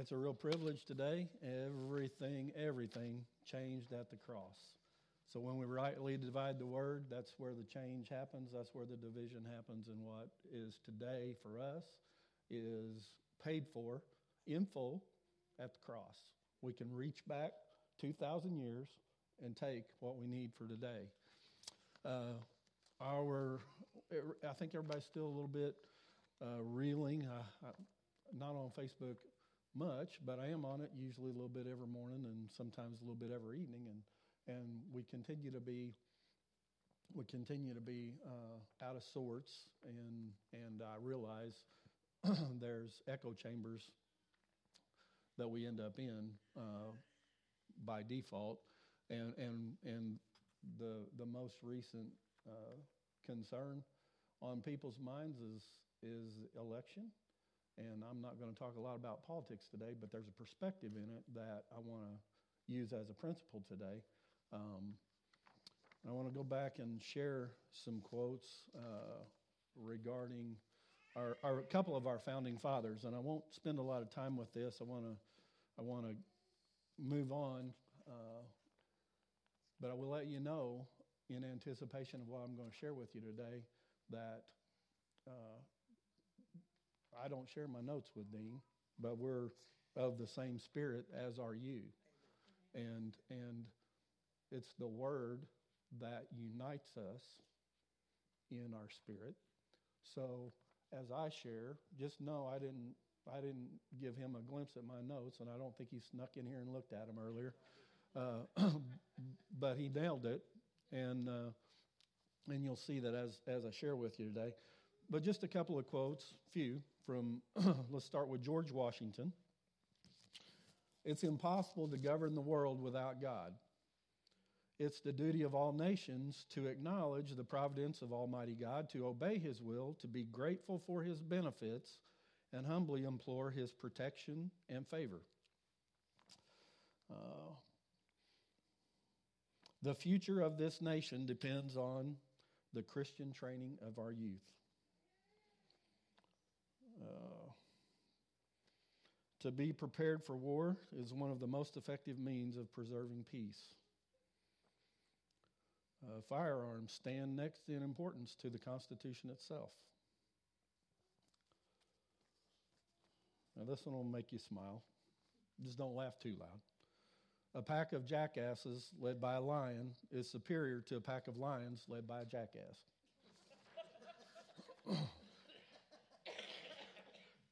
It's a real privilege today. Everything, everything changed at the cross. So when we rightly divide the word, that's where the change happens. That's where the division happens. And what is today for us is paid for in full at the cross. We can reach back 2,000 years and take what we need for today. Uh, our, I think everybody's still a little bit uh, reeling. Not on Facebook much, but I am on it usually a little bit every morning and sometimes a little bit every evening. And and we continue to be we continue to be uh, out of sorts, and and I realize there's echo chambers that we end up in uh, by default, and and and the the most recent uh, concern on people's minds is is election, and I'm not going to talk a lot about politics today, but there's a perspective in it that I want to use as a principle today. Um, I want to go back and share some quotes uh, regarding our, our, a couple of our founding fathers, and I won't spend a lot of time with this. I want to I want to move on, uh, but I will let you know in anticipation of what I'm going to share with you today that uh, I don't share my notes with Dean, but we're of the same spirit as are you, and and it's the Word that unites us in our spirit. So as I share, just know I didn't I didn't give him a glimpse at my notes, and I don't think he snuck in here and looked at them earlier. Uh, but he nailed it, and uh, and you'll see that as as I share with you today. But just a couple of quotes, few from. let's start with George Washington. It's impossible to govern the world without God. It's the duty of all nations to acknowledge the providence of Almighty God, to obey His will, to be grateful for His benefits, and humbly implore His protection and favor. Uh, the future of this nation depends on the Christian training of our youth. To be prepared for war is one of the most effective means of preserving peace uh, firearms stand next in importance to the Constitution itself. Now, this one will make you smile. Just don't laugh too loud. A pack of jackasses led by a lion is superior to a pack of lions led by a jackass.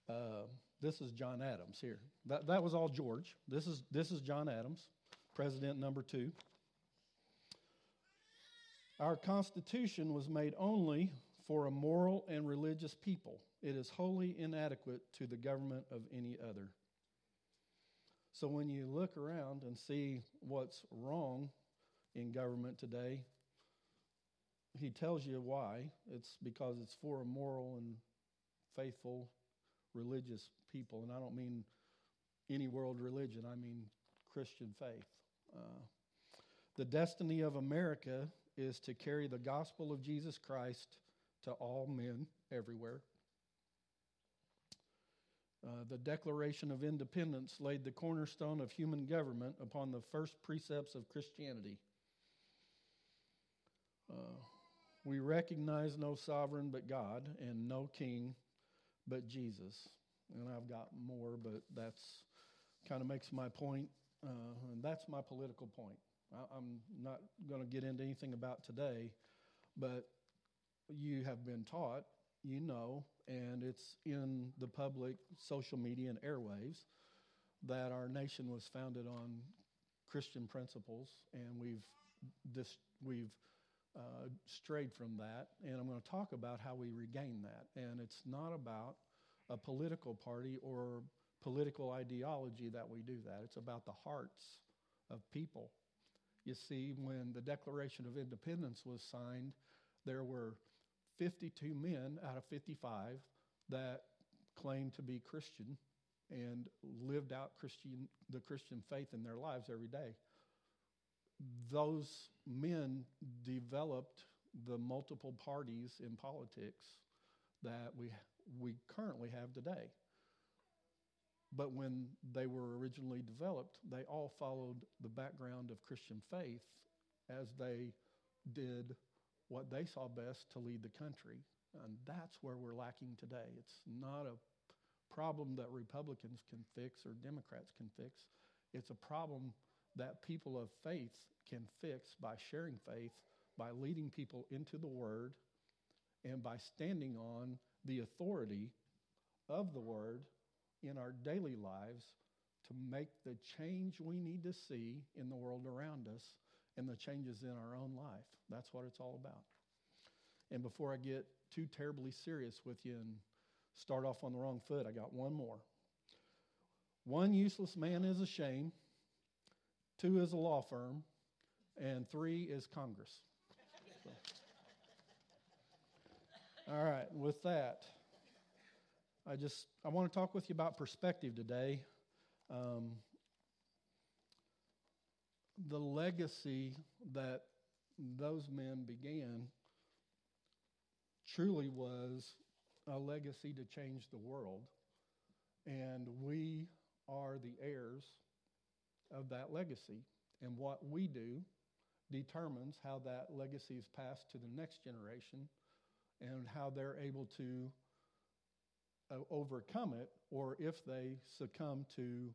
uh, this is John Adams here. That, that was all George. This is, this is John Adams, president number two. Our Constitution was made only for a moral and religious people. It is wholly inadequate to the government of any other. So when you look around and see what's wrong in government today, he tells you why. It's because it's for a moral and faithful religious people. And I don't mean any world religion, I mean Christian faith. Uh, the destiny of America is to carry the gospel of Jesus Christ to all men everywhere. Uh, the Declaration of Independence laid the cornerstone of human government upon the first precepts of Christianity. Uh, we recognize no sovereign but God and no king but Jesus. And I've got more, but that's kind of makes my point, uh, and that's my political point. I'm not going to get into anything about today, but you have been taught, you know, and it's in the public social media and airwaves that our nation was founded on Christian principles, and we've we've uh, strayed from that. And I'm going to talk about how we regain that. And it's not about a political party or political ideology that we do that. It's about the hearts of people you see, when the Declaration of Independence was signed, there were 52 men out of 55 that claimed to be Christian and lived out Christian, the Christian faith in their lives every day. Those men developed the multiple parties in politics that we, we currently have today. But when they were originally developed, they all followed the background of Christian faith as they did what they saw best to lead the country. And that's where we're lacking today. It's not a problem that Republicans can fix or Democrats can fix. It's a problem that people of faith can fix by sharing faith, by leading people into the Word, and by standing on the authority of the Word in our daily lives to make the change we need to see in the world around us and the changes in our own life. That's what it's all about. And before I get too terribly serious with you and start off on the wrong foot, I got one more. One useless man is a shame, two is a law firm, and three is Congress. So. All right, with that, I just I want to talk with you about perspective today. Um, the legacy that those men began truly was a legacy to change the world. And we are the heirs of that legacy. And what we do determines how that legacy is passed to the next generation and how they're able to uh, overcome it or if they succumb to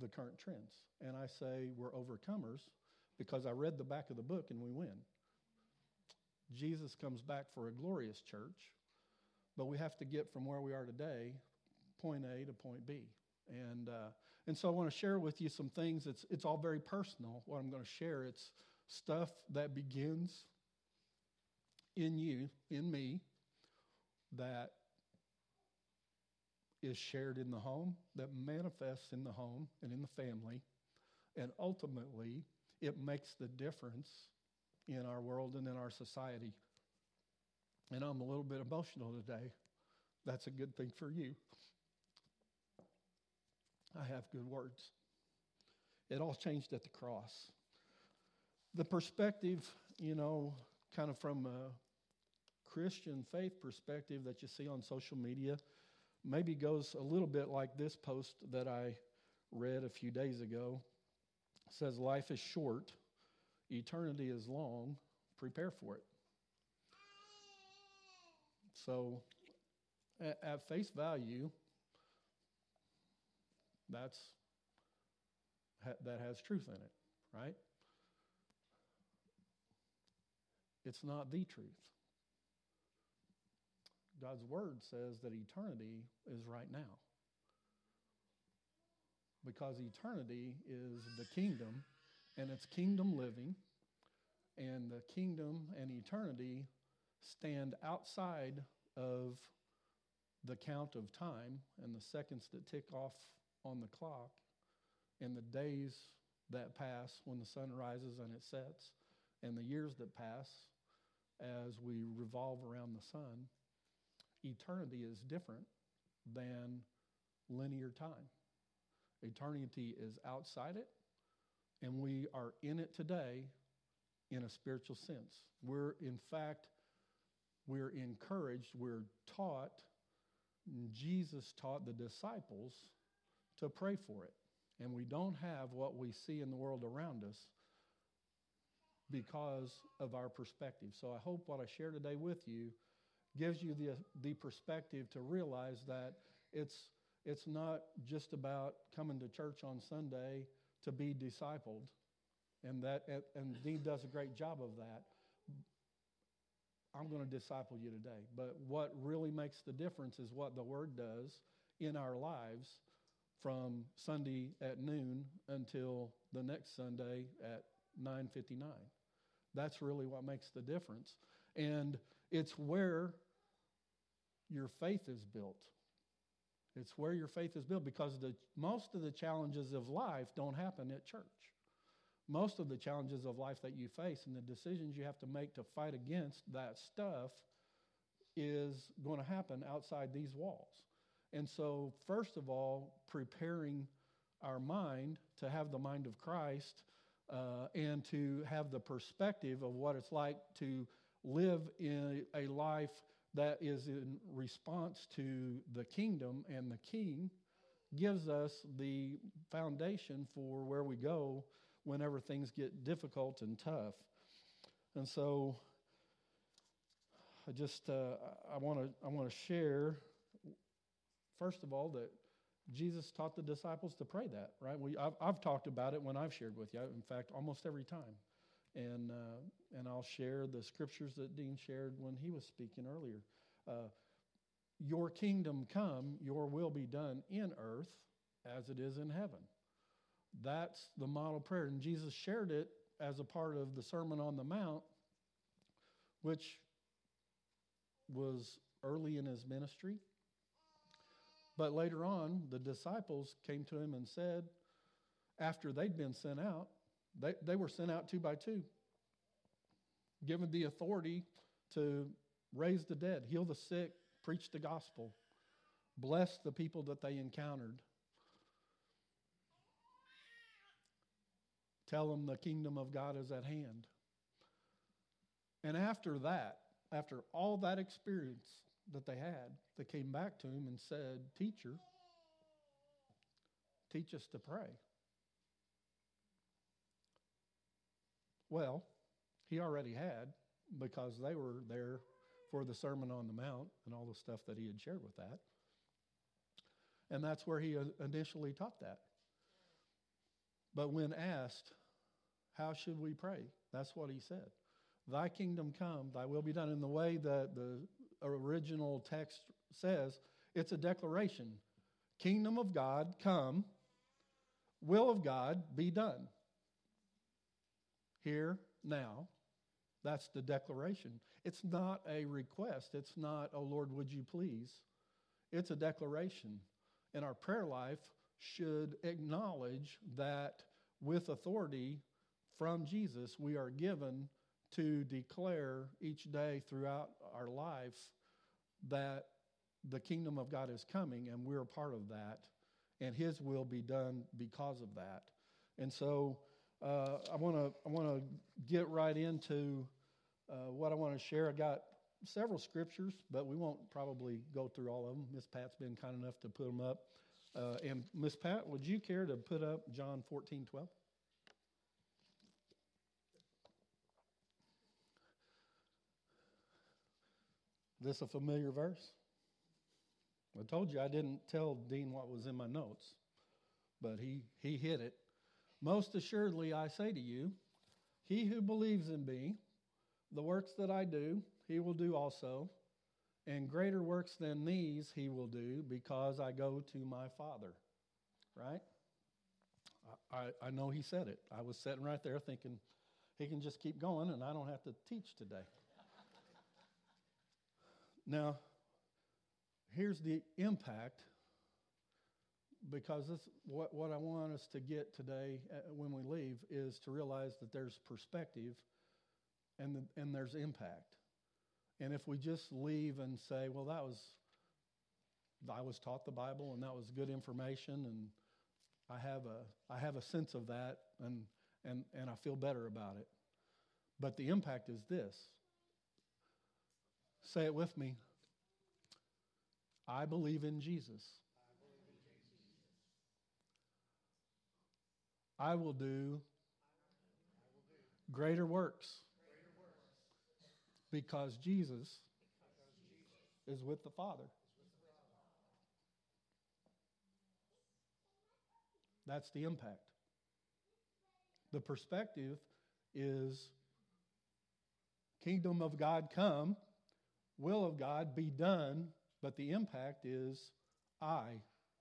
the current trends. And I say we're overcomers because I read the back of the book and we win. Jesus comes back for a glorious church, but we have to get from where we are today, point A to point B. And, uh, and so I want to share with you some things. It's, it's all very personal. What I'm going to share, it's stuff that begins in you, in me, that is shared in the home, that manifests in the home and in the family, and ultimately it makes the difference in our world and in our society. And I'm a little bit emotional today. That's a good thing for you. I have good words. It all changed at the cross. The perspective, you know, kind of from a Christian faith perspective that you see on social media, maybe goes a little bit like this post that I read a few days ago. It says, Life is short, eternity is long, prepare for it. So, at, at face value, that's that has truth in it, right? It's not the truth. God's word says that eternity is right now. Because eternity is the kingdom, and it's kingdom living, and the kingdom and eternity stand outside of the count of time and the seconds that tick off on the clock and the days that pass when the sun rises and it sets and the years that pass as we revolve around the sun eternity is different than linear time. Eternity is outside it, and we are in it today in a spiritual sense. We're, in fact, we're encouraged, we're taught, Jesus taught the disciples to pray for it. And we don't have what we see in the world around us because of our perspective. So I hope what I share today with you gives you the, the perspective to realize that it's, it's not just about coming to church on Sunday to be discipled. And that and Dean does a great job of that. I'm going to disciple you today. But what really makes the difference is what the Word does in our lives from Sunday at noon until the next Sunday at 9:59. That's really what makes the difference. And it's where your faith is built. It's where your faith is built because the, most of the challenges of life don't happen at church. Most of the challenges of life that you face and the decisions you have to make to fight against that stuff is going to happen outside these walls. And so, first of all, preparing our mind to have the mind of Christ uh, and to have the perspective of what it's like to live in a life that is in response to the kingdom and the king gives us the foundation for where we go whenever things get difficult and tough. And so I just uh, I want to I want to share first of all that Jesus taught the disciples to pray that, right? We, I've, I've, talked about it when I've shared with you. In fact, almost every time. And, uh, and I'll share the scriptures that Dean shared when he was speaking earlier. Uh, your kingdom come, your will be done in earth as it is in heaven. That's the model prayer. And Jesus shared it as a part of the Sermon on the Mount, which was early in his ministry. But later on, the disciples came to him and said, after they'd been sent out, they, they were sent out two by two, given the authority to raise the dead, heal the sick, preach the gospel, bless the people that they encountered. Tell them the kingdom of God is at hand. And after that, after all that experience that they had, they came back to him and said, Teacher, teach us to pray. Well, he already had because they were there for the Sermon on the Mount and all the stuff that he had shared with that. And that's where he uh, initially taught that. But when asked, How should we pray? That's what he said. Thy kingdom come, thy will be done. In the way that the original text says, it's a declaration Kingdom of God come, will of God be done. Here, now. That's the declaration. It's not a request. It's not, oh Lord, would you please? It's a declaration. And our prayer life should acknowledge that with authority from Jesus, we are given to declare each day throughout our life that the kingdom of God is coming and we're a part of that, and His will be done because of that. And so uh, I want to I want to get right into uh, what I want to share. I got several scriptures, but we won't probably go through all of them. Miss Pat's been kind enough to put them up. Uh, and Miss Pat, would you care to put up John 14, 12? This a familiar verse? I told you I didn't tell Dean what was in my notes, but he, he hit it. Most assuredly, I say to you, he who believes in me, the works that I do, he will do also, and greater works than these he will do because I go to my Father. Right? I, I know he said it. I was sitting right there thinking, he can just keep going and I don't have to teach today. Now, here's the impact because this, what, what I want us to get today uh, when we leave is to realize that there's perspective and, the, and there's impact. And if we just leave and say, well, that was, I was taught the Bible and that was good information and I have a, I have a sense of that and, and, and I feel better about it. But the impact is this Say it with me. I believe in Jesus. I will do greater works because Jesus is with the Father. That's the impact. The perspective is kingdom of God come will of God be done, but the impact is I.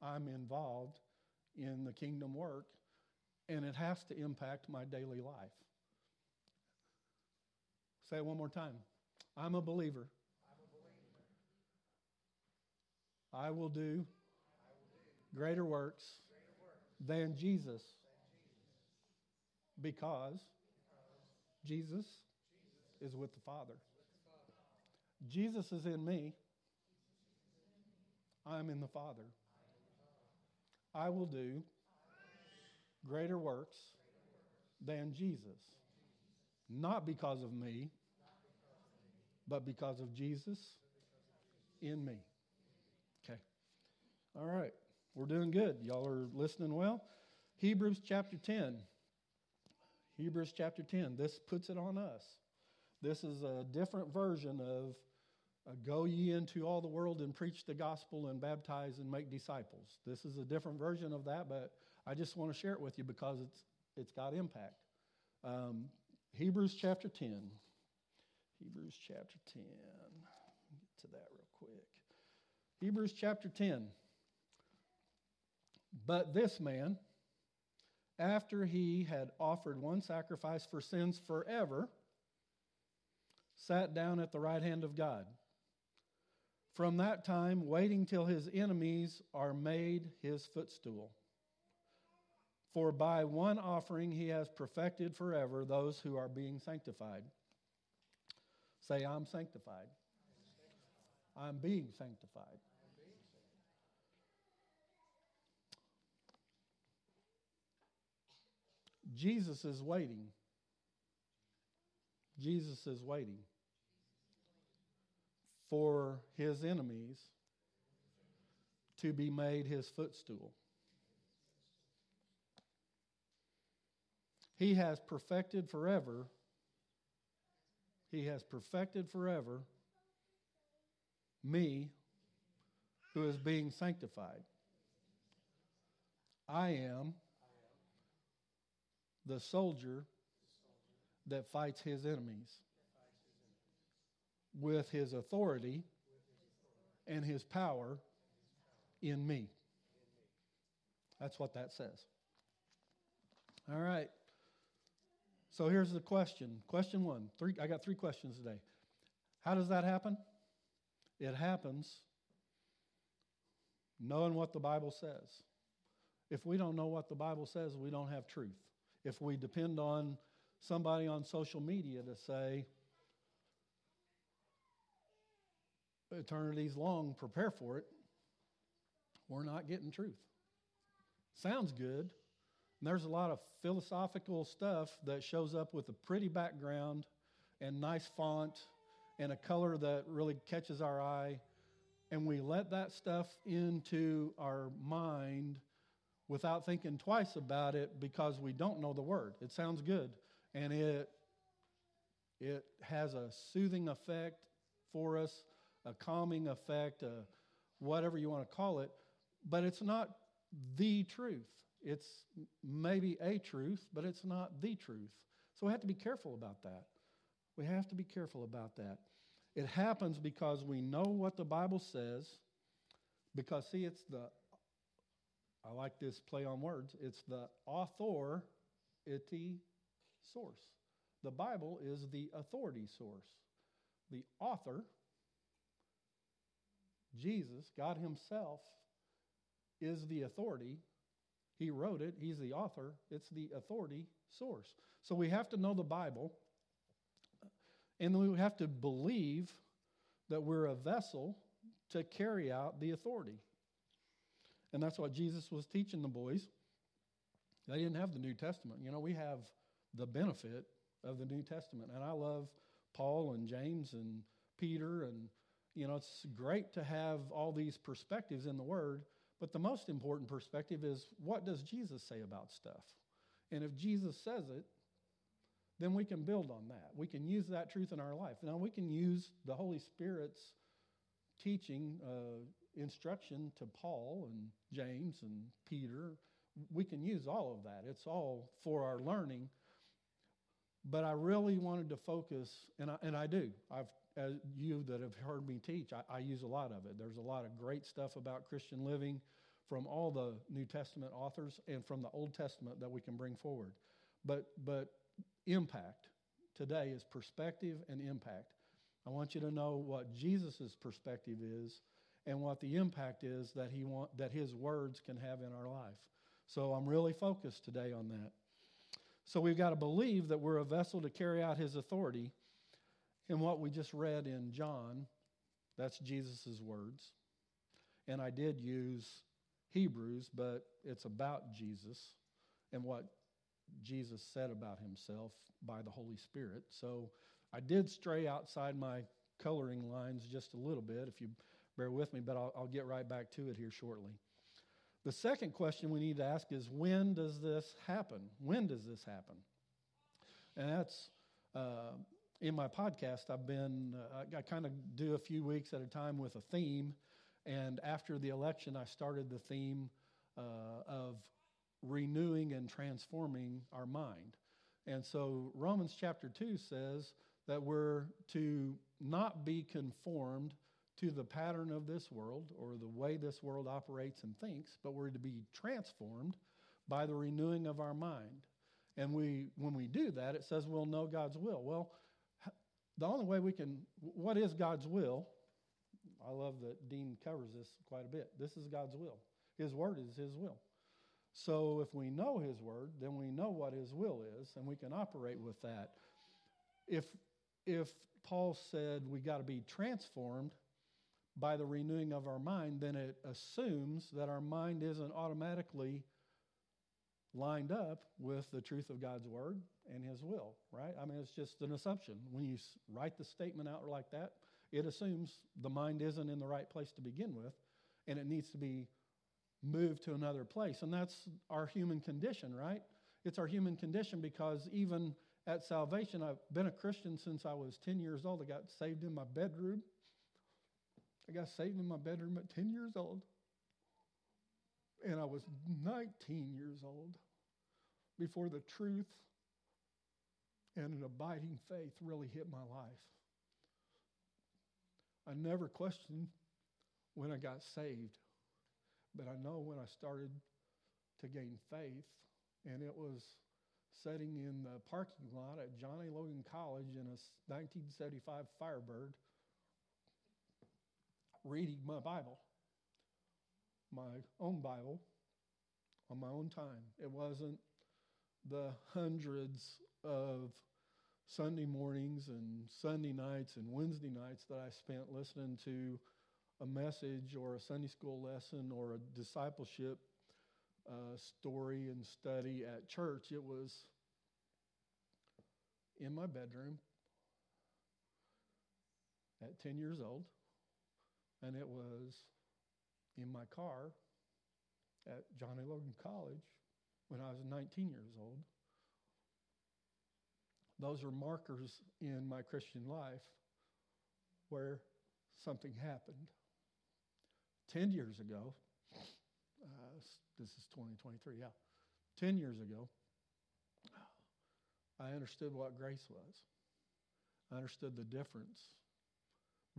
I'm involved in the kingdom work, and it has to impact my daily life. Say it one more time. I'm a believer. I will do greater works than Jesus because Jesus is with the Father. Jesus is in me. I'm in the Father. I will do greater works than Jesus. Not because of me, but because of Jesus in me. Okay. All right. We're doing good. Y'all are listening well. Hebrews chapter 10. Hebrews chapter 10. This puts it on us. This is a different version of uh, go ye into all the world and preach the gospel and baptize and make disciples. This is a different version of that, but I just want to share it with you because it's it's got impact. Um, Hebrews chapter 10. Hebrews chapter 10. Get to that real quick. Hebrews chapter 10. But this man, after he had offered one sacrifice for sins forever, sat down at the right hand of God. From that time, waiting till his enemies are made his footstool. For by one offering he has perfected forever those who are being sanctified. Say, I'm sanctified. I'm being sanctified. Jesus is waiting. Jesus is waiting for his enemies to be made his footstool. He has perfected forever. He has perfected forever me who is being sanctified. I am the soldier that fights his enemies with his authority and his power in me. That's what that says. All right. So here's the question. Question one. Three, I got three questions today. How does that happen? It happens knowing what the Bible says. If we don't know what the Bible says, we don't have truth. If we depend on somebody on social media to say, eternity's long, prepare for it, we're not getting truth. Sounds good, and there's a lot of philosophical stuff that shows up with a pretty background and nice font and a color that really catches our eye. And we let that stuff into our mind without thinking twice about it because we don't know the word. It sounds good and it it has a soothing effect for us, a calming effect, a whatever you want to call it, but it's not the truth. It's maybe a truth, but it's not the truth. So we have to be careful about that. We have to be careful about that. It happens because we know what the Bible says, because, see, it's the, I like this play on words, it's the authority source. The Bible is the authority source. The author, Jesus, God Himself, is the authority he wrote it, he's the author, it's the authority source. So we have to know the Bible, and we have to believe that we're a vessel to carry out the authority. And that's what Jesus was teaching the boys. They didn't have the New Testament. You know, we have the benefit of the New Testament. And I love Paul and James and Peter. And, you know, it's great to have all these perspectives in the Word. But the most important perspective is what does Jesus say about stuff? And if Jesus says it, then we can build on that. We can use that truth in our life. Now, we can use the Holy Spirit's teaching, uh, instruction to Paul and James and Peter. We can use all of that. It's all for our learning. But I really wanted to focus, and I, and I do. I've as you that have heard me teach, I, I, use a lot of it. There's a lot of great stuff about Christian living from all the New Testament authors and from the Old Testament that we can bring forward. But, but impact today is perspective and impact. I want you to know what Jesus' perspective is and what the impact is that, he want, that his words can have in our life. So I'm really focused today on that. So we've got to believe that we're a vessel to carry out his authority in what we just read in John, that's Jesus' words. And I did use Hebrews, but it's about Jesus and what Jesus said about himself by the Holy Spirit. So I did stray outside my coloring lines just a little bit, if you bear with me, but I'll, I'll get right back to it here shortly. The second question we need to ask is when does this happen? When does this happen? And that's uh, in my podcast. I've been, uh, I kind of do a few weeks at a time with a theme. And after the election, I started the theme uh, of renewing and transforming our mind. And so Romans chapter 2 says that we're to not be conformed to the pattern of this world or the way this world operates and thinks, but we're to be transformed by the renewing of our mind. And we, when we do that, it says we'll know God's will. Well, the only way we can, what is God's will? I love that Dean covers this quite a bit. This is God's will. His word is His will. So if we know His word, then we know what His will is, and we can operate with that. If if Paul said we got to be transformed by the renewing of our mind, then it assumes that our mind isn't automatically lined up with the truth of God's word and His will, right? I mean, it's just an assumption. When you write the statement out like that, it assumes the mind isn't in the right place to begin with, and it needs to be moved to another place. And that's our human condition, right? It's our human condition because even at salvation, I've been a Christian since I was 10 years old. I got saved in my bedroom. I got saved in my bedroom at 10 years old. And I was 19 years old before the truth and an abiding faith really hit my life. I never questioned when I got saved, but I know when I started to gain faith, and it was sitting in the parking lot at John A. Logan College in a 1975 Firebird reading my Bible, my own Bible, on my own time. It wasn't the hundreds of Sunday mornings and Sunday nights and Wednesday nights that I spent listening to a message or a Sunday school lesson or a discipleship uh, story and study at church. It was in my bedroom at 10 years old, and it was in my car at John A. Logan College when I was 19 years old. Those are markers in my Christian life where something happened. 10 years ago, uh, this is 2023, yeah. 10 years ago, I understood what grace was. I understood the difference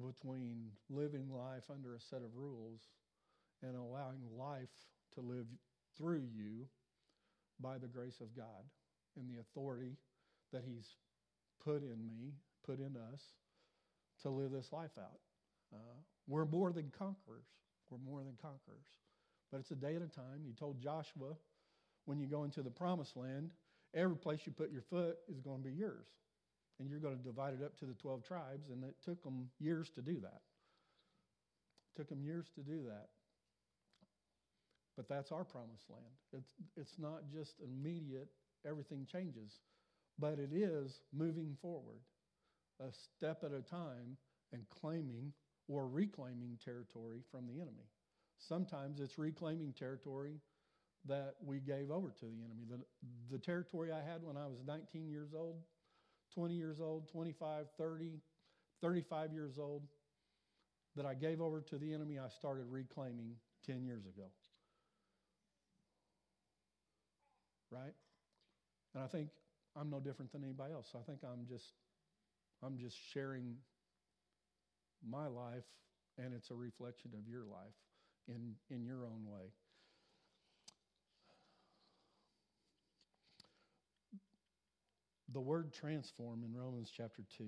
between living life under a set of rules and allowing life to live through you by the grace of God and the authority that He's put in me, put in us to live this life out. Uh, we're more than conquerors. We're more than conquerors. But it's a day at a time. He told Joshua when you go into the promised land, every place you put your foot is going to be yours. And you're going to divide it up to the 12 tribes. And it took them years to do that. It took them years to do that. But that's our promised land. It's, it's not just immediate, everything changes, but it is moving forward a step at a time and claiming or reclaiming territory from the enemy. Sometimes it's reclaiming territory that we gave over to the enemy. The, the territory I had when I was 19 years old, 20 years old, 25, 30, 35 years old, that I gave over to the enemy, I started reclaiming 10 years ago. Right? And I think I'm no different than anybody else. I think I'm just I'm just sharing my life and it's a reflection of your life in in your own way. The word transform in Romans chapter 2,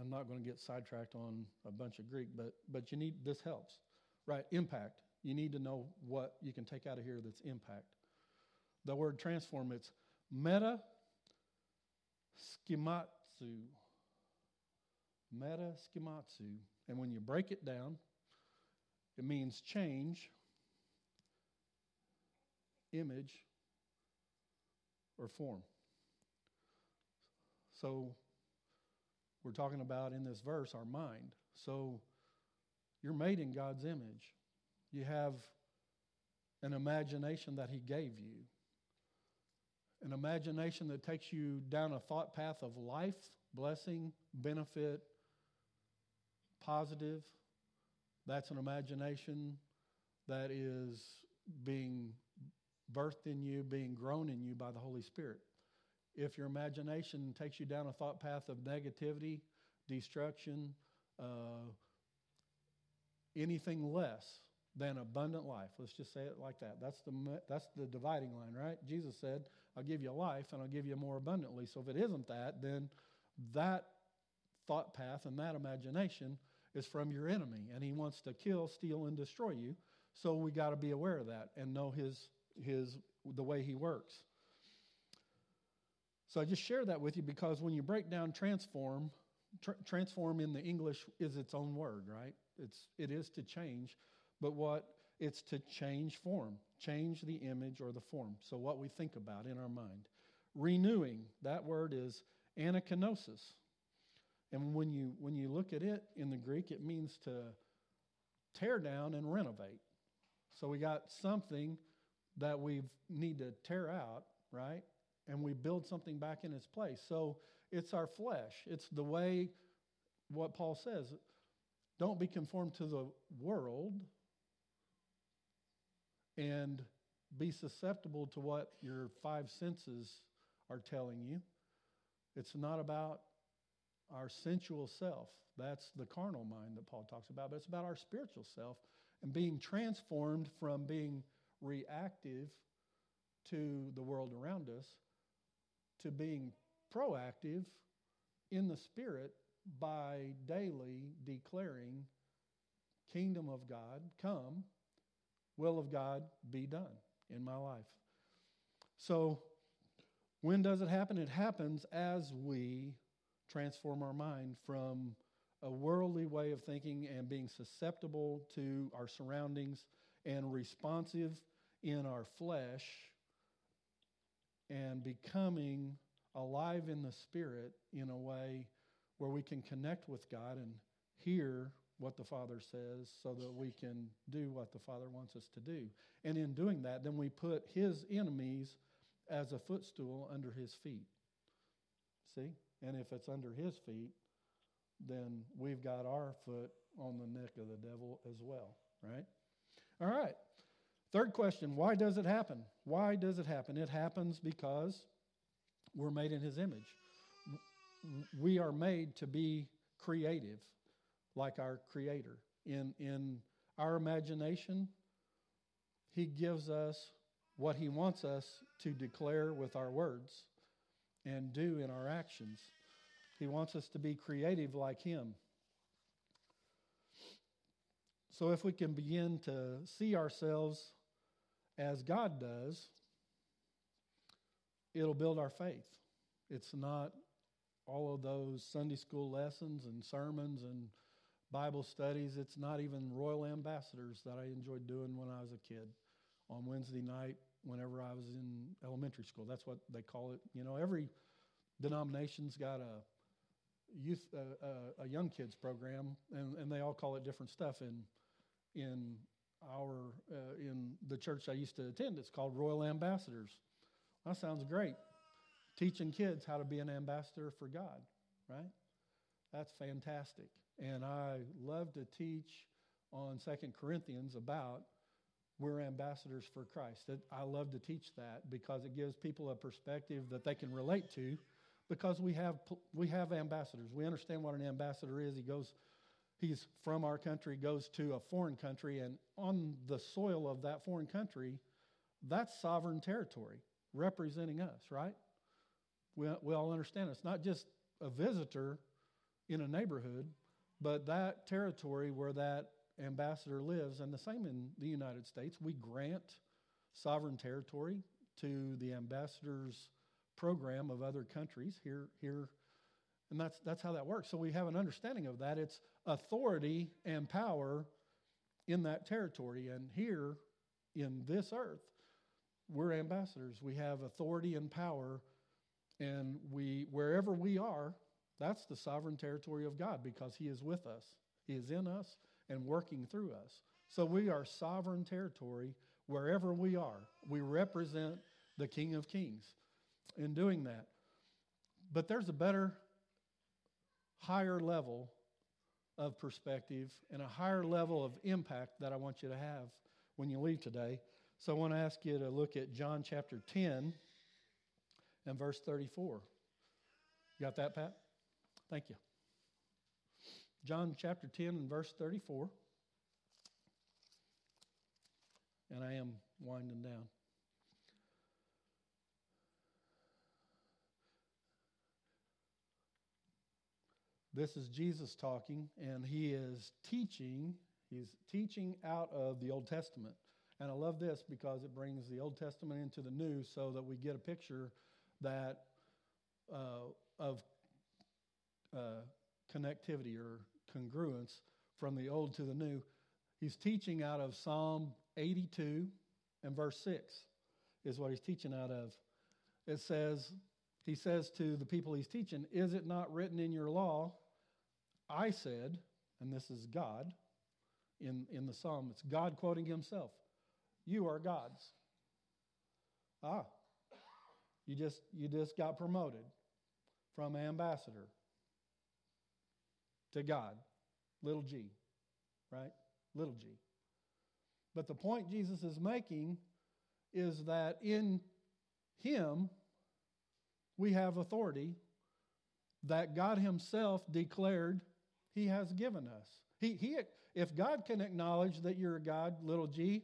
I'm not going to get sidetracked on a bunch of Greek, but, but you need, this helps, right? Impact. You need to know what you can take out of here that's impact. The word transform, it's meta schematsu. Meta schematsu. And when you break it down, it means change, image, or form. So we're talking about in this verse our mind. So you're made in God's image. You have an imagination that He gave you. An imagination that takes you down a thought path of life, blessing, benefit, positive. That's an imagination that is being birthed in you, being grown in you by the Holy Spirit. If your imagination takes you down a thought path of negativity, destruction, uh, anything less than abundant life. Let's just say it like that. That's the, that's the dividing line, right? Jesus said, I'll give you life and I'll give you more abundantly. So if it isn't that, then that thought path and that imagination is from your enemy. And he wants to kill, steal, and destroy you. So we got to be aware of that and know his, his, the way he works. So I just share that with you because when you break down transform, transform in the English is its own word, right? It's, it is to change, but what it's to change form, change the image or the form. So what we think about in our mind. Renewing, that word is anakainosis. And when you, when you look at it in the Greek, it means to tear down and renovate. So we got something that we need to tear out, right? And we build something back in its place. So it's our flesh. It's the way, what Paul says, don't be conformed to the world and be susceptible to what your five senses are telling you. It's not about our sensual self. That's the carnal mind that Paul talks about, but it's about our spiritual self and being transformed from being reactive to the world around us to being proactive in the Spirit by daily declaring, Kingdom of God come, will of God be done in my life. So, when does it happen? It happens as we transform our mind from a worldly way of thinking and being susceptible to our surroundings and responsive in our flesh and becoming alive in the spirit in a way where we can connect with God and hear what the Father says so that we can do what the Father wants us to do. And in doing that, then we put his enemies as a footstool under his feet. See? And if it's under his feet, then we've got our foot on the neck of the devil as well, right? All right. Third question why does it happen? Why does it happen? It happens because we're made in his image. We are made to be creative like our creator. In, in our imagination, he gives us what he wants us to declare with our words and do in our actions. He wants us to be creative like Him. So, if we can begin to see ourselves as God does, it'll build our faith. It's not all of those Sunday school lessons and sermons and Bible studies. It's not even royal ambassadors that I enjoyed doing when I was a kid on Wednesday night whenever I was in elementary school. That's what they call it. You know, every denomination's got a youth, uh, uh, a young kids program, and, and they all call it different stuff. In in our uh, in the church I used to attend, it's called Royal Ambassadors. That sounds great. Teaching kids how to be an ambassador for God, right? That's fantastic. And I love to teach on Second Corinthians about we're ambassadors for Christ. I love to teach that because it gives people a perspective that they can relate to because we have, we have ambassadors. We understand what an ambassador is. He goes, he's from our country, goes to a foreign country, and on the soil of that foreign country, that's sovereign territory representing us, right? We, we all understand it's not just a visitor in a neighborhood, but that territory where that ambassador lives, and the same in the United States, we grant sovereign territory to the ambassadors program of other countries here, here, and that's, that's how that works. So we have an understanding of that. It's authority and power in that territory. And here in this earth, we're ambassadors. We have authority and power, and we wherever we are, that's the sovereign territory of God because He is with us. He is in us and working through us. So we are sovereign territory wherever we are. We represent the King of Kings in doing that. But there's a better, higher level of perspective and a higher level of impact that I want you to have when you leave today. So I want to ask you to look at John chapter 10 and verse 34. You got that, Pat? Thank you. John chapter 10 and verse 34. And I am winding down. This is Jesus talking, and he is teaching. He's teaching out of the Old Testament. And I love this because it brings the Old Testament into the New so that we get a picture that uh, of uh, connectivity or congruence from the Old to the New. He's teaching out of Psalm 82 and verse 6 is what he's teaching out of. It says, he says to the people he's teaching, Is it not written in your law I said, and this is God in, in the psalm, it's God quoting himself, You are gods. Ah, you just, you just got promoted from ambassador to God, little g, right? Little g. But the point Jesus is making is that in Him we have authority that God Himself declared he has given us. He, he, if God can acknowledge that you're a God, little g,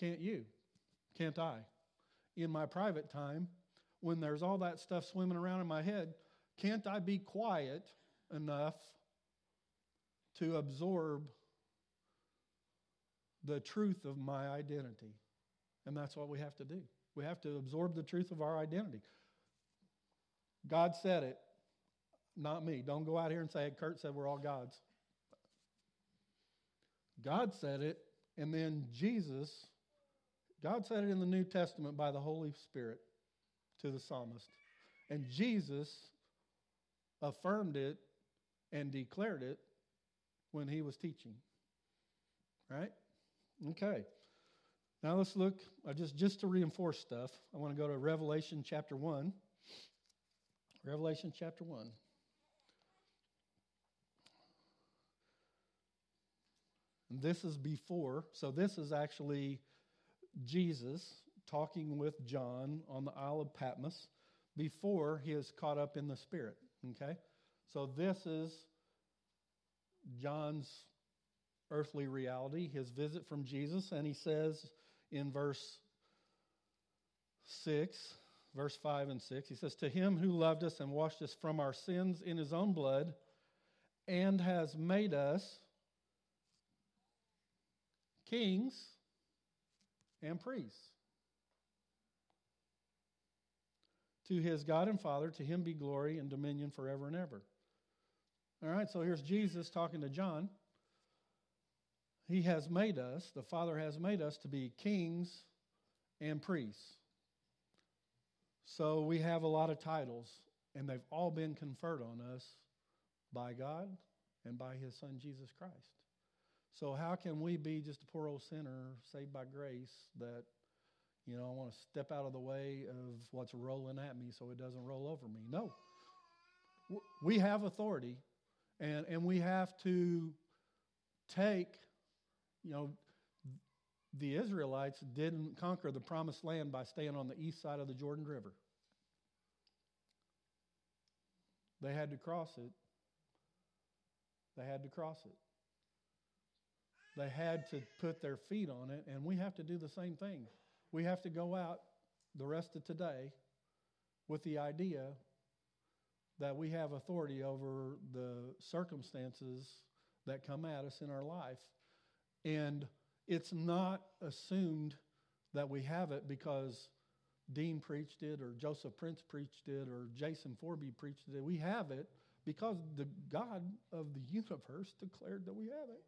can't you? Can't I? In my private time, when there's all that stuff swimming around in my head, can't I be quiet enough to absorb the truth of my identity? And that's what we have to do. We have to absorb the truth of our identity. God said it. Not me. Don't go out here and say, Kurt said we're all gods. God said it, and then Jesus, God said it in the New Testament by the Holy Spirit to the psalmist. And Jesus affirmed it and declared it when he was teaching. Right? Okay. Now let's look, just, just to reinforce stuff, I want to go to Revelation chapter 1. Revelation chapter 1. This is before, so this is actually Jesus talking with John on the Isle of Patmos before he is caught up in the Spirit. Okay? So this is John's earthly reality, his visit from Jesus, and he says in verse 6, verse 5 and 6, he says, To him who loved us and washed us from our sins in his own blood and has made us kings and priests. To his God and Father, to him be glory and dominion forever and ever. All right, so here's Jesus talking to John. He has made us, the Father has made us to be kings and priests. So we have a lot of titles, and they've all been conferred on us by God and by his Son, Jesus Christ. So, how can we be just a poor old sinner saved by grace that, you know, I want to step out of the way of what's rolling at me so it doesn't roll over me? No. We have authority, and, and we have to take, you know, the Israelites didn't conquer the promised land by staying on the east side of the Jordan River. They had to cross it. They had to cross it. They had to put their feet on it, and we have to do the same thing. We have to go out the rest of today with the idea that we have authority over the circumstances that come at us in our life. And it's not assumed that we have it because Dean preached it or Joseph Prince preached it or Jason Forby preached it. We have it because the God of the universe declared that we have it.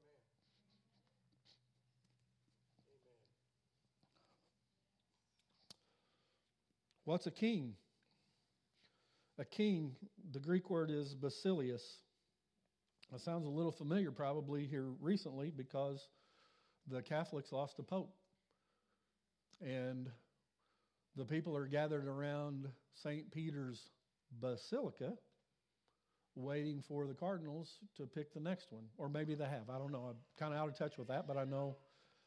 What's a king? A king, the Greek word is basileus. That sounds a little familiar probably here recently because the Catholics lost a pope. And the people are gathered around St. Peter's Basilica waiting for the Cardinals to pick the next one. Or maybe they have. I don't know. I'm kind of out of touch with that, but I know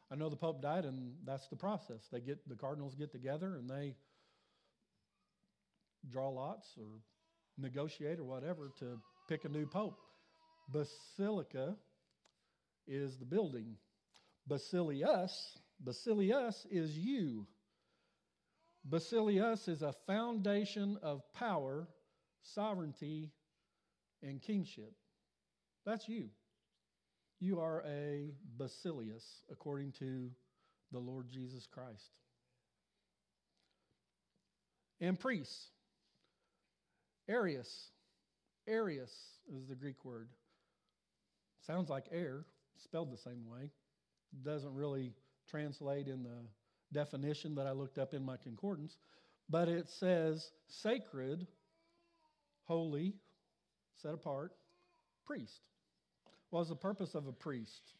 I know the Pope died and that's the process. They get the Cardinals get together and they draw lots or negotiate or whatever to pick a new pope. Basilica is the building. Basilius, Basilius is you. Basilius is a foundation of power, sovereignty, and kingship. That's you. You are a Basilius according to the Lord Jesus Christ. And priests. Arius. Arius is the Greek word. Sounds like air, spelled the same way. Doesn't really translate in the definition that I looked up in my concordance, but it says sacred, holy, set apart, priest. What is the purpose of a priest?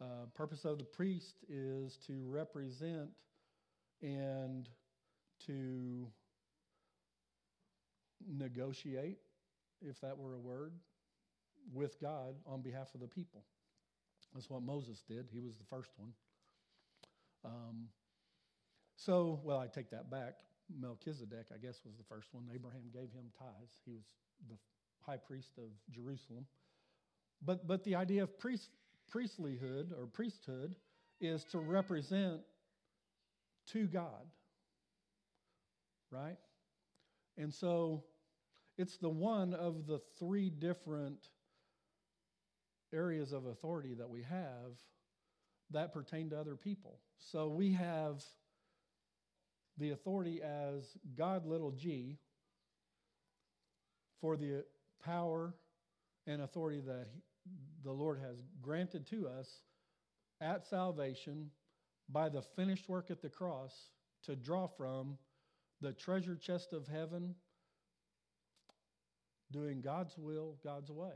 Uh, purpose of the priest is to represent and to negotiate, if that were a word, with God on behalf of the people. That's what Moses did. He was the first one. Um, so, well, I take that back. Melchizedek, I guess, was the first one. Abraham gave him tithes. He was the high priest of Jerusalem. But, but the idea of priest, priestlyhood or priesthood is to represent to God, right? And so it's the one of the three different areas of authority that we have that pertain to other people. So we have the authority as God little g for the power and authority that he, the Lord has granted to us at salvation by the finished work at the cross to draw from the treasure chest of heaven, doing God's will, God's way.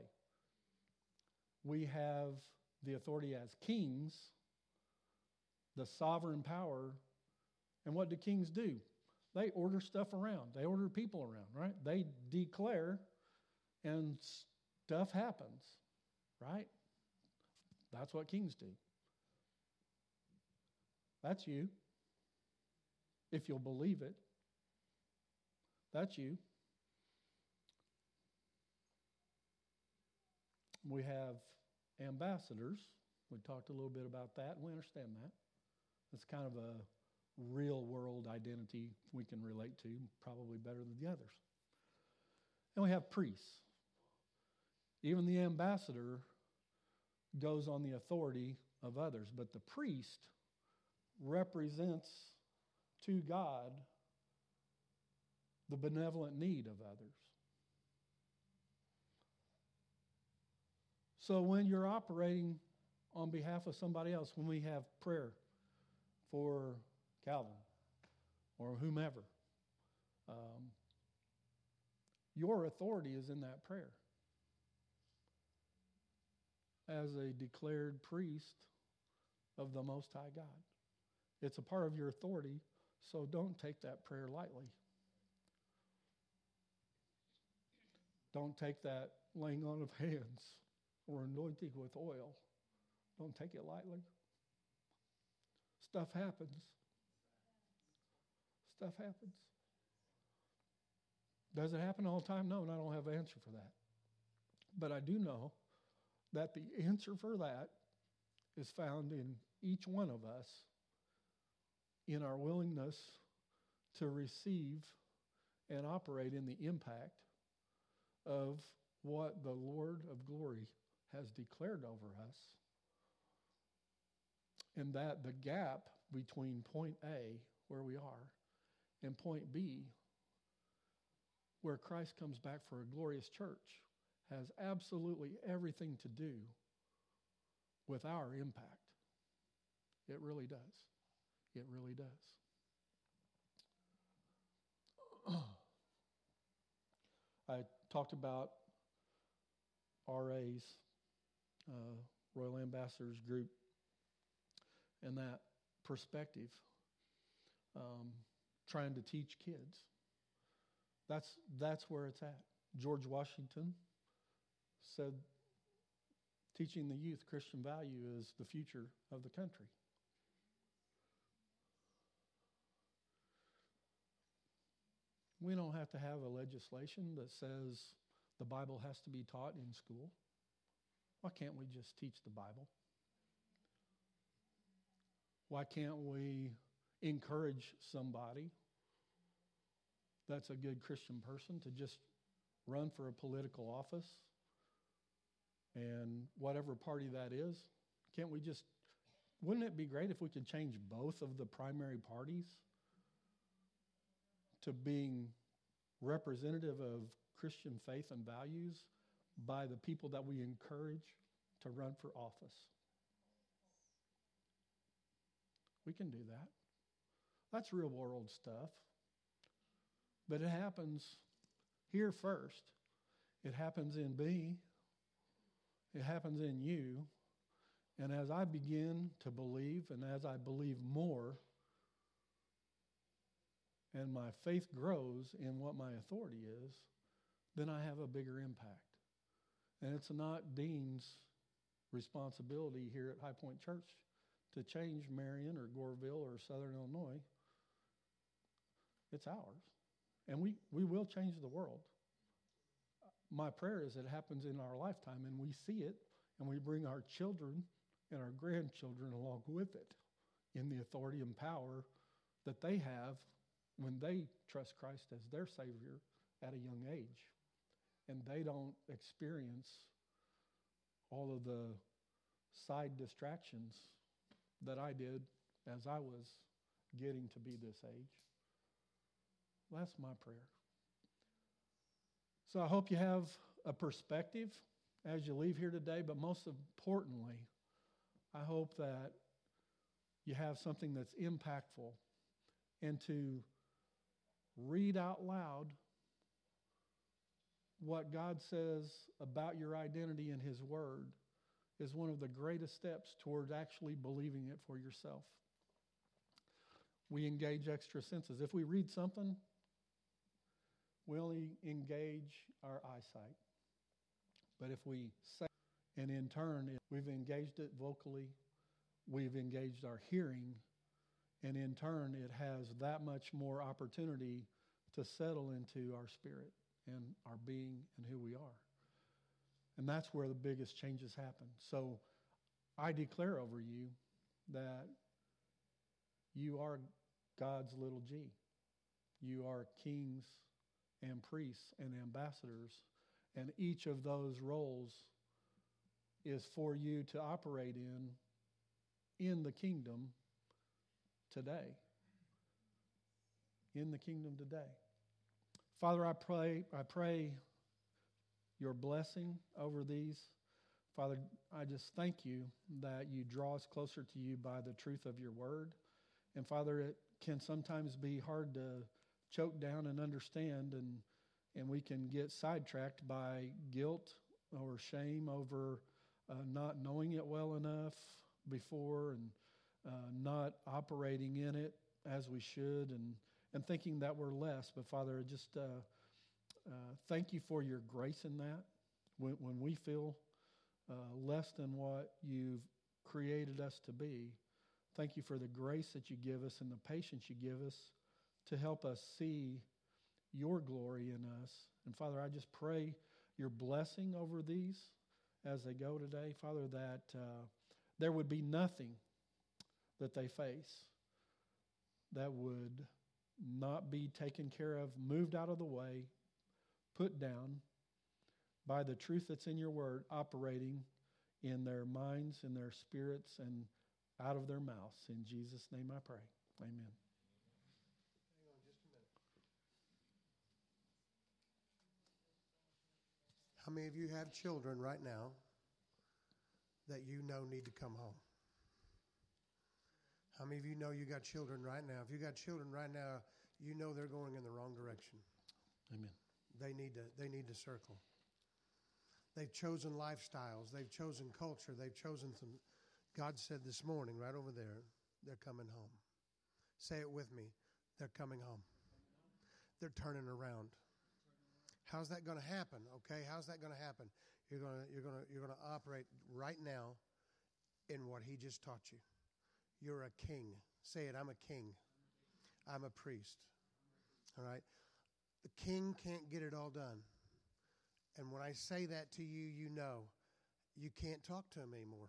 We have the authority as kings the sovereign power. And what do kings do? They order stuff around, they order people around, right? They declare, and stuff happens, right? That's what kings do. That's you. If you'll believe it, that's you. We have ambassadors. We talked a little bit about that, we understand that. It's kind of a real world identity we can relate to, probably better than the others. And we have priests. Even the ambassador goes on the authority of others, but the priest represents to God the benevolent need of others. So when you're operating on behalf of somebody else, when we have prayer, for Calvin or whomever. Um, your authority is in that prayer. As a declared priest of the Most High God, it's a part of your authority, so don't take that prayer lightly. Don't take that laying on of hands or anointing with oil. Don't take it lightly. Stuff happens. Stuff happens. Does it happen all the time? No, and I don't have an answer for that. But I do know that the answer for that is found in each one of us in our willingness to receive and operate in the impact of what the Lord of glory has declared over us and that the gap between point A, where we are, and point B, where Christ comes back for a glorious church, has absolutely everything to do with our impact. It really does. It really does. I talked about RAs, uh, Royal Ambassadors Group, and that perspective, um, trying to teach kids. That's, that's where it's at. George Washington said, teaching the youth Christian value is the future of the country. We don't have to have a legislation that says the Bible has to be taught in school. Why can't we just teach the Bible? Why can't we encourage somebody that's a good Christian person to just run for a political office and whatever party that is? Can't we just, wouldn't it be great if we could change both of the primary parties to being representative of Christian faith and values by the people that we encourage to run for office? We can do that. That's real world stuff. But it happens here first. It happens in me. It happens in you. And as I begin to believe, and as I believe more, and my faith grows in what my authority is, then I have a bigger impact. And it's not Dean's responsibility here at High Point Church to change Marion or Goreville or Southern Illinois. It's ours. And we, we will change the world. My prayer is it happens in our lifetime and we see it and we bring our children and our grandchildren along with it in the authority and power that they have when they trust Christ as their Savior at a young age. And they don't experience all of the side distractions that I did as I was getting to be this age. That's my prayer. So I hope you have a perspective as you leave here today, but most importantly, I hope that you have something that's impactful and to read out loud what God says about your identity in His Word is one of the greatest steps towards actually believing it for yourself. We engage extra senses. If we read something, we only engage our eyesight. But if we say, and in turn, we've engaged it vocally, we've engaged our hearing, and in turn, it has that much more opportunity to settle into our spirit and our being and who we are. And that's where the biggest changes happen. So I declare over you that you are God's little g. You are kings and priests and ambassadors, and each of those roles is for you to operate in in the kingdom today. In the kingdom today. Father, I pray, I pray your blessing over these. Father, I just thank you that you draw us closer to you by the truth of your word. And Father, it can sometimes be hard to choke down and understand, and, and we can get sidetracked by guilt or shame over uh, not knowing it well enough before and uh, not operating in it as we should and, and thinking that we're less. But Father, just uh, uh, thank you for your grace in that. When, when we feel uh, less than what you've created us to be, thank you for the grace that you give us and the patience you give us to help us see your glory in us. And Father, I just pray your blessing over these as they go today, Father, that uh, there would be nothing that they face that would not be taken care of, moved out of the way, put down by the truth that's in your word operating in their minds, in their spirits, and out of their mouths. In Jesus' name I pray. Amen. How many of you have children right now that you know need to come home? How many of you know you got children right now? If you got children right now, you know they're going in the wrong direction. Amen. They need to they need to circle. They've chosen lifestyles. They've chosen culture. They've chosen some. God said this morning, right over there, they're coming home. Say it with me. They're coming home. They're turning around. How's that going to happen? Okay, how's that going to happen? You're going to you're going to you're going to operate right now in what he just taught you. You're a king. Say it, I'm a king. I'm a priest. All right? The king can't get it all done. And when I say that to you, you know you can't talk to him anymore.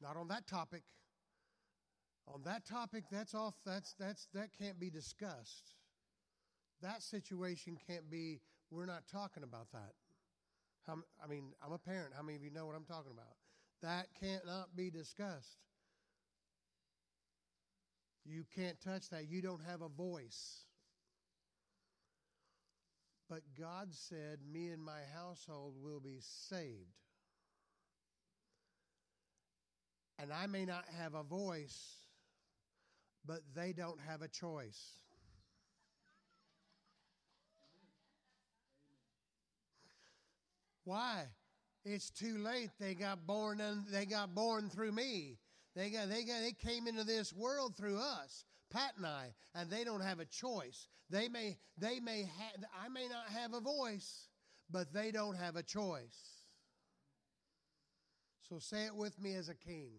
Not on that topic. On that topic, that's off that's that's that can't be discussed. That situation can't be we're not talking about that. How, I mean, I'm a parent. How many of you know what I'm talking about? That cannot be discussed. You can't touch that. You don't have a voice. But God said, Me and my household will be saved. And I may not have a voice, but they don't have a choice. Why? It's too late. They got born and they got born through me. They got they got they came into this world through us, Pat and I, and they don't have a choice. They may they may I may not have a voice, but they don't have a choice. So say it with me as a king.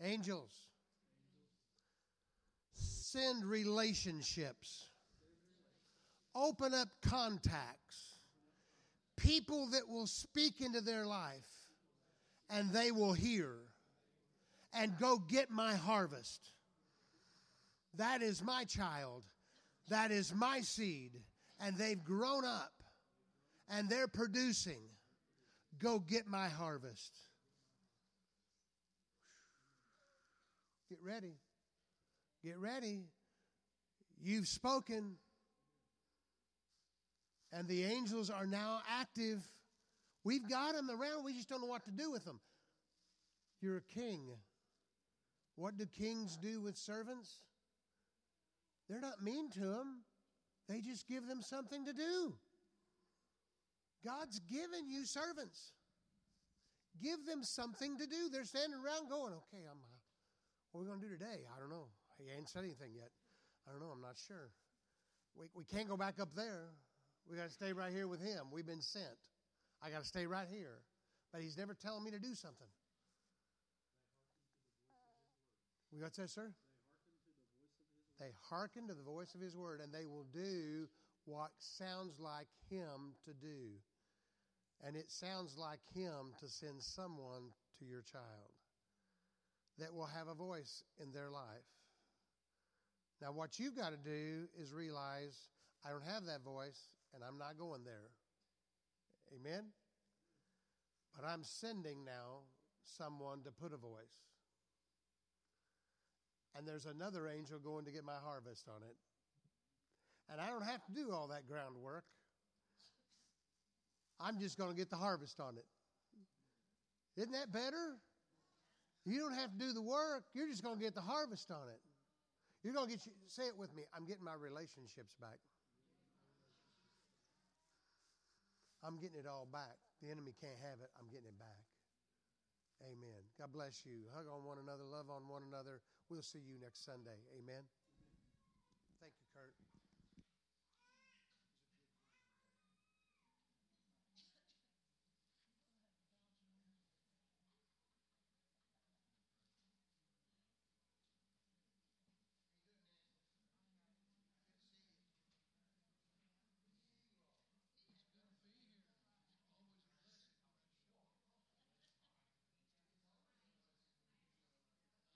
Angels, send relationships. Open up contacts people that will speak into their life and they will hear and go get my harvest. That is my child. That is my seed. And they've grown up and they're producing. Go get my harvest. Get ready. Get ready. You've spoken and the angels are now active. We've got them around, we just don't know what to do with them. You're a king. What do kings do with servants? They're not mean to them, they just give them something to do. God's given you servants. Give them something to do. They're standing around going, okay, I'm, uh, what are we going to do today? I don't know. He ain't said anything yet. I don't know. I'm not sure. We, we can't go back up there. We got to stay right here with him. We've been sent. I got to stay right here. But he's never telling me to do something. We got that, sir? They hearken to the voice of his word, and they will do what sounds like him to do. And it sounds like him to send someone to your child that will have a voice in their life. Now, what you've got to do is realize I don't have that voice, and I'm not going there. Amen? But I'm sending now someone to put a voice. And there's another angel going to get my harvest on it. And I don't have to do all that groundwork. I'm just going to get the harvest on it. Isn't that better? You don't have to do the work. You're just going to get the harvest on it. You're going to get, say it with me, I'm getting my relationships back. I'm getting it all back. The enemy can't have it. I'm getting it back. Amen. God bless you. Hug on one another, love on one another. We'll see you next Sunday. Amen.